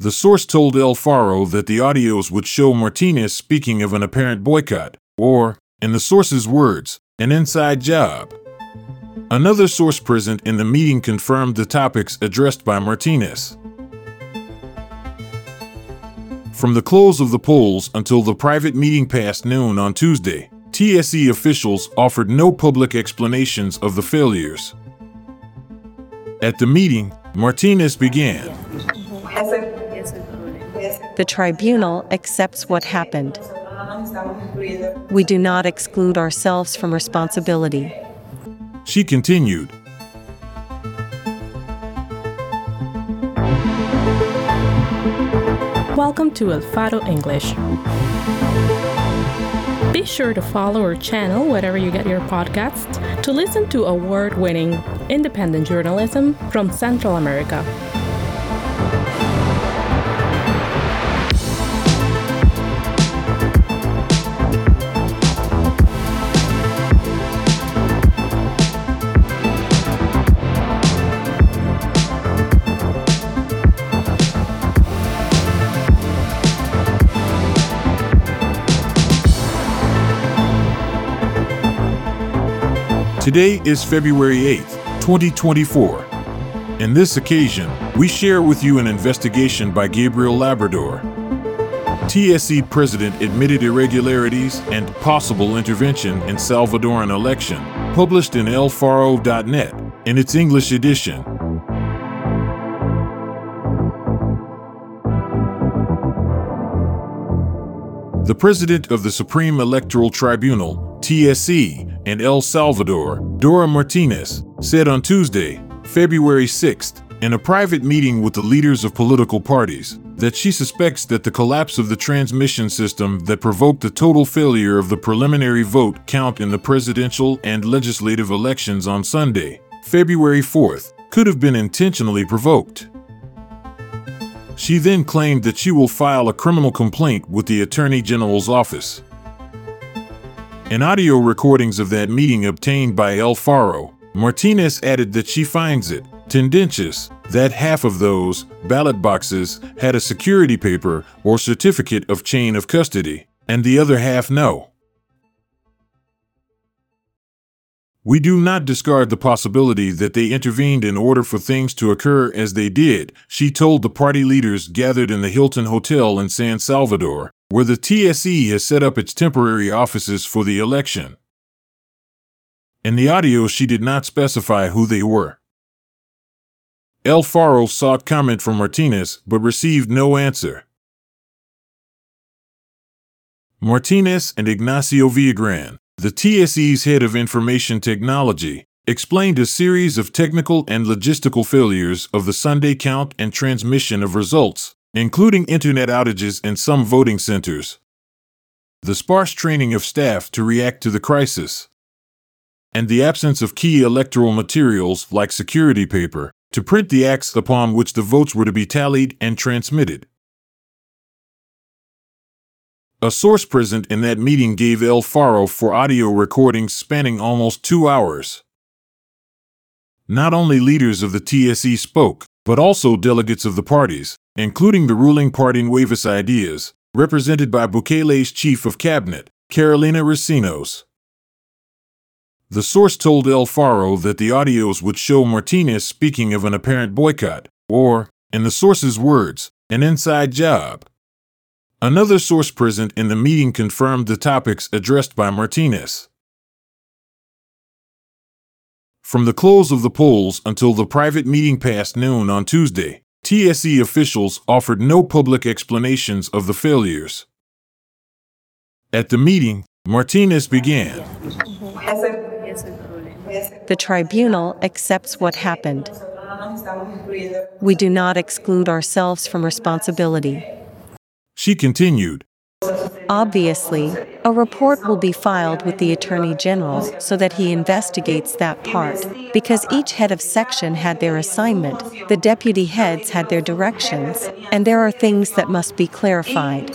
The source told El Faro that the audios would show Martinez speaking of an apparent boycott, or, in the source's words, an inside job. Another source present in the meeting confirmed the topics addressed by Martinez. From the close of the polls until the private meeting past noon on Tuesday, TSE officials offered no public explanations of the failures. At the meeting, Martinez began. The tribunal accepts what happened. We do not exclude ourselves from responsibility. She continued. Welcome to El Faro English. Be sure to follow our channel wherever you get your podcasts to listen to award winning independent journalism from Central America. Today is February 8th, 2024. In this occasion, we share with you an investigation by Gabriel Labrador. TSE president admitted irregularities and possible intervention in Salvadoran election, published in elfaro.net in its English edition. The president of the Supreme Electoral Tribunal, TSE, in El Salvador, Dora Martinez, said on Tuesday, February 6th, in a private meeting with the leaders of political parties, that she suspects that the collapse of the transmission system that provoked the total failure of the preliminary vote count in the presidential and legislative elections on Sunday, February 4th, could have been intentionally provoked. She then claimed that she will file a criminal complaint with the Attorney General's office. In audio recordings of that meeting obtained by El Faro, Martinez added that she finds it tendentious that half of those ballot boxes had a security paper or certificate of chain of custody, and the other half no. We do not discard the possibility that they intervened in order for things to occur as they did, she told the party leaders gathered in the Hilton Hotel in San Salvador, where the TSE has set up its temporary offices for the election. In the audio, she did not specify who they were. El Faro sought comment from Martinez but received no answer. Martinez and Ignacio Villagran, the TSE's head of information technology, explained a series of technical and logistical failures of the Sunday count and transmission of results, including internet outages in some voting centers, the sparse training of staff to react to the crisis, and the absence of key electoral materials like security paper to print the acts upon which the votes were to be tallied and transmitted. A source present in that meeting gave El Faro for audio recordings spanning almost two hours. Not only leaders of the TSE spoke, but also delegates of the parties, including the ruling party Nuevas Ideas, represented by Bukele's chief of cabinet, Carolina Recinos. The source told El Faro that the audios would show Martinez speaking of an apparent boycott, or, in the source's words, an inside job. Another source present in the meeting confirmed the topics addressed by Martinez. From the close of the polls until the private meeting past noon on Tuesday, TSE officials offered no public explanations of the failures. At the meeting, Martinez began. The tribunal accepts what happened. We do not exclude ourselves from responsibility. She continued. Obviously, a report will be filed with the Attorney General so that he investigates that part. Because each head of section had their assignment, the deputy heads had their directions, and there are things that must be clarified.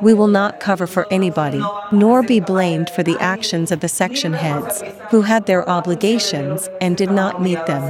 We will not cover for anybody, nor be blamed for the actions of the section heads, who had their obligations and did not meet them.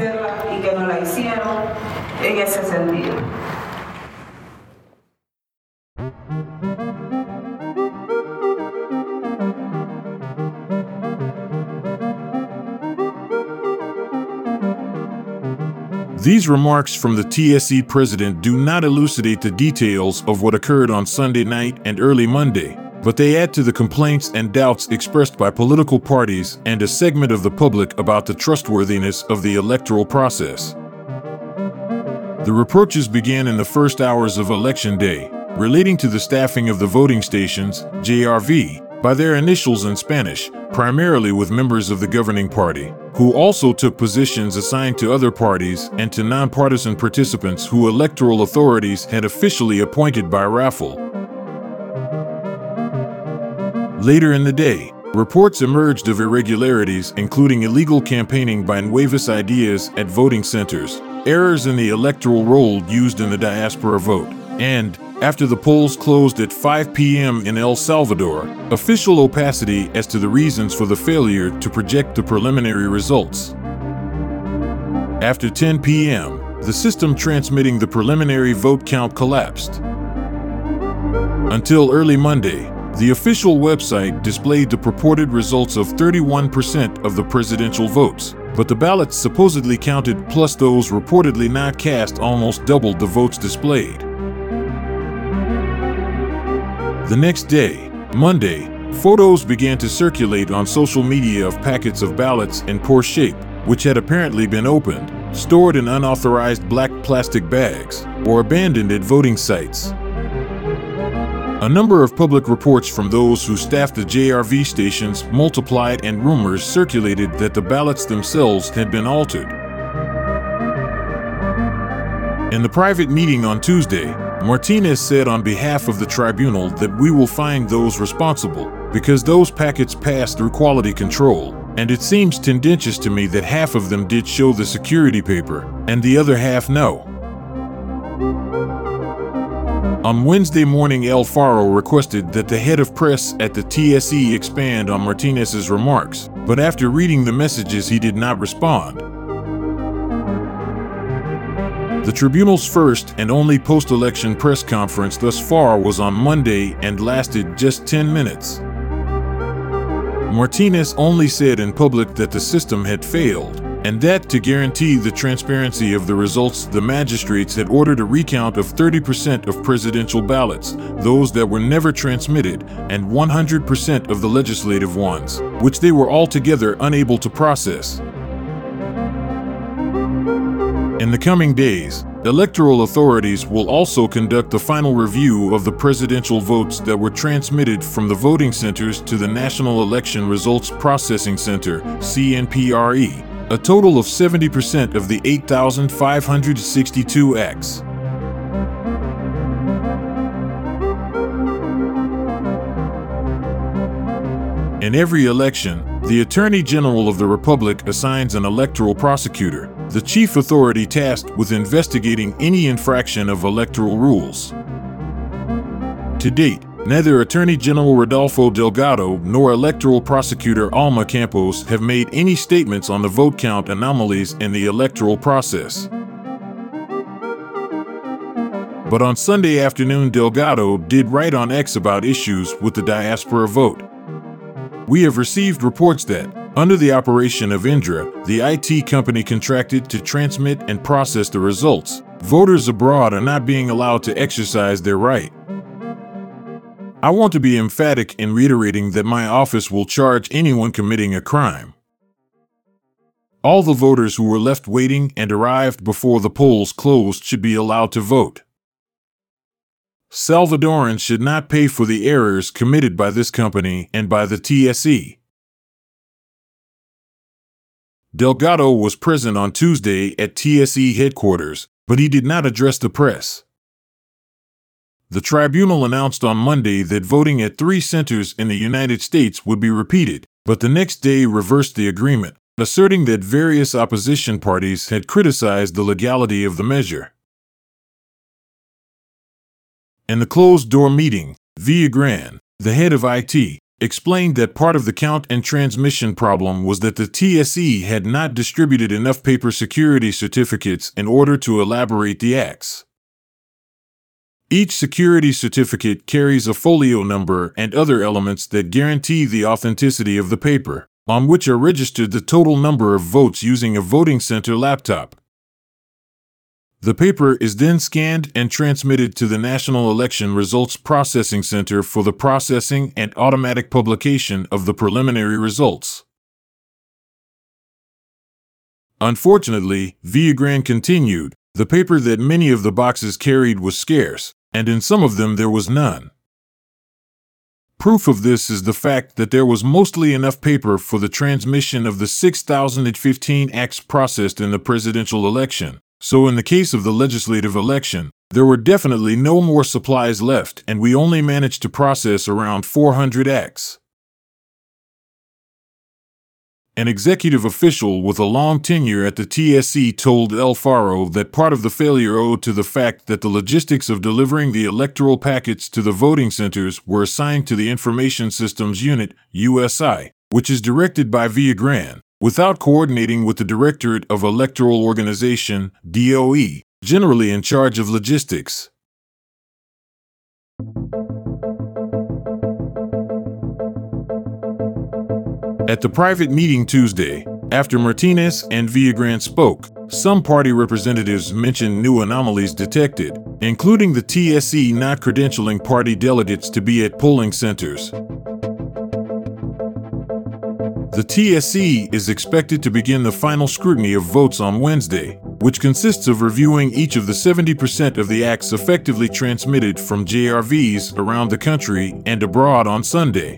These remarks from the TSE president do not elucidate the details of what occurred on Sunday night and early Monday, but they add to the complaints and doubts expressed by political parties and a segment of the public about the trustworthiness of the electoral process. The reproaches began in the first hours of Election Day, relating to the staffing of the voting stations, JRV, by their initials in Spanish, primarily with members of the governing party, who also took positions assigned to other parties and to nonpartisan participants who electoral authorities had officially appointed by raffle. Later in the day, reports emerged of irregularities, including illegal campaigning by Nuevas Ideas at voting centers, errors in the electoral roll used in the diaspora vote, and, after the polls closed at 5 p.m. in El Salvador, official opacity as to the reasons for the failure to project the preliminary results. After 10 p.m., the system transmitting the preliminary vote count collapsed. Until early Monday, the official website displayed the purported results of 31% of the presidential votes, but the ballots supposedly counted plus those reportedly not cast almost doubled the votes displayed. The next day, Monday, photos began to circulate on social media of packets of ballots in poor shape, which had apparently been opened, stored in unauthorized black plastic bags, or abandoned at voting sites. A number of public reports from those who staffed the JRV stations multiplied and rumors circulated that the ballots themselves had been altered. In the private meeting on Tuesday, Martinez said on behalf of the tribunal that we will find those responsible because those packets passed through quality control, and it seems tendentious to me that half of them did show the security paper and the other half no. On Wednesday morning, El Faro requested that the head of press at the TSE expand on Martinez's remarks, but after reading the messages, he did not respond. The tribunal's first and only post election press conference thus far was on Monday and lasted just 10 minutes. Martinez only said in public that the system had failed and that to guarantee the transparency of the results, the magistrates had ordered a recount of 30% of presidential ballots, those that were never transmitted, and 100% of the legislative ones, which they were altogether unable to process. In the coming days, electoral authorities will also conduct the final review of the presidential votes that were transmitted from the voting centers to the National Election Results Processing Center, CNPRE, a total of 70% of the 8,562 acts. In every election, the Attorney General of the Republic assigns an electoral prosecutor, the chief authority tasked with investigating any infraction of electoral rules. To date, Neither Attorney General Rodolfo Delgado nor electoral prosecutor Alma Campos have made any statements on the vote count anomalies in the electoral process. But on Sunday afternoon, Delgado did write on X about issues with the diaspora vote. We have received reports that, under the operation of Indra, the IT company contracted to transmit and process the results, voters abroad are not being allowed to exercise their right. I want to be emphatic in reiterating that my office will charge anyone committing a crime. All the voters who were left waiting and arrived before the polls closed should be allowed to vote. Salvadorans should not pay for the errors committed by this company and by the TSE. Delgado was present on Tuesday at TSE headquarters, but he did not address the press. The tribunal announced on Monday that voting at three centers in the United States would be repeated, but the next day reversed the agreement, asserting that various opposition parties had criticized the legality of the measure. In the closed door meeting, Villagran, the head of IT, explained that part of the count and transmission problem was that the TSE had not distributed enough paper security certificates in order to elaborate the acts. Each security certificate carries a folio number and other elements that guarantee the authenticity of the paper, on which are registered the total number of votes using a voting center laptop. The paper is then scanned and transmitted to the National Election Results Processing Center for the processing and automatic publication of the preliminary results. Unfortunately, Villagran continued, the paper that many of the boxes carried was scarce, and in some of them there was none. Proof of this is the fact that there was mostly enough paper for the transmission of the 6,015 acts processed in the presidential election, so, in the case of the legislative election, there were definitely no more supplies left, and we only managed to process around 400 acts. An executive official with a long tenure at the TSE told El Faro that part of the failure owed to the fact that the logistics of delivering the electoral packets to the voting centers were assigned to the Information Systems Unit, USI, which is directed by Villagran, without coordinating with the Directorate of Electoral Organization, DOE, generally in charge of logistics. At the private meeting Tuesday, after Martinez and Villagran spoke, some party representatives mentioned new anomalies detected, including the TSE not credentialing party delegates to be at polling centers. The TSE is expected to begin the final scrutiny of votes on Wednesday, which consists of reviewing each of the 70% of the acts effectively transmitted from JRVs around the country and abroad on Sunday.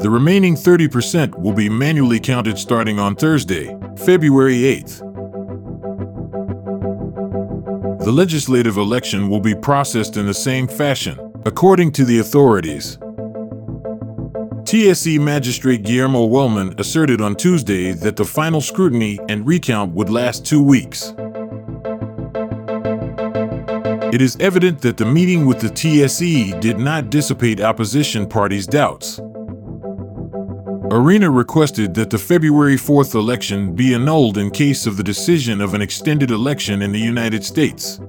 The remaining 30% will be manually counted starting on Thursday, February 8th. The legislative election will be processed in the same fashion, according to the authorities. TSE Magistrate Guillermo Wellman asserted on Tuesday that the final scrutiny and recount would last two weeks. It is evident that the meeting with the TSE did not dissipate opposition parties' doubts. Arena requested that the February 4th election be annulled in case of the decision of an extended election in the United States.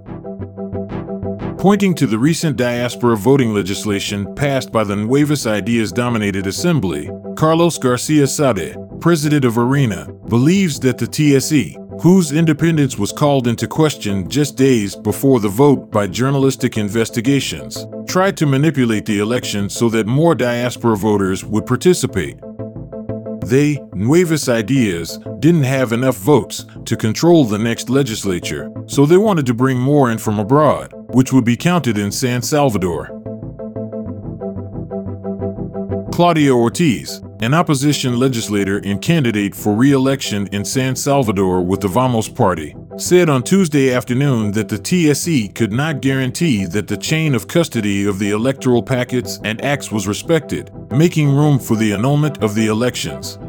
Pointing to the recent diaspora voting legislation passed by the Nuevas Ideas dominated assembly, Carlos Garcia Saade, president of ARENA, believes that the TSE, whose independence was called into question just days before the vote by journalistic investigations, tried to manipulate the election so that more diaspora voters would participate. They, Nuevas Ideas, didn't have enough votes to control the next legislature, so they wanted to bring more in from abroad, which would be counted in San Salvador. Claudia Ortiz, an opposition legislator and candidate for re election in San Salvador with the Vamos Party, said on Tuesday afternoon that the TSE could not guarantee that the chain of custody of the electoral packets and acts was respected, making room for the annulment of the elections.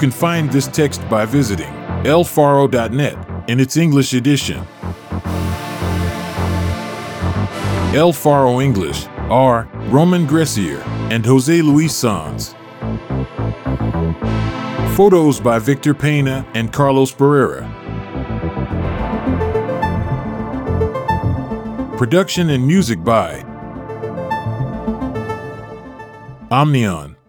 Can find this text by visiting elfaro.net in its English edition. El Faro English are Roman Gressier and Jose Luis Sanz. Photos by Victor Pena and Carlos Barrera. Production and music by Omnion.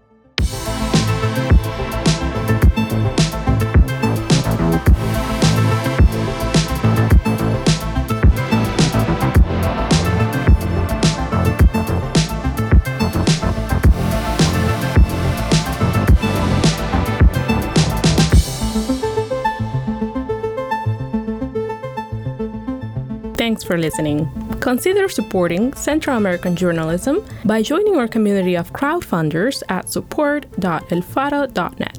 Thanks for listening. Consider supporting Central American journalism by joining our community of crowdfunders at support.elfaro.net.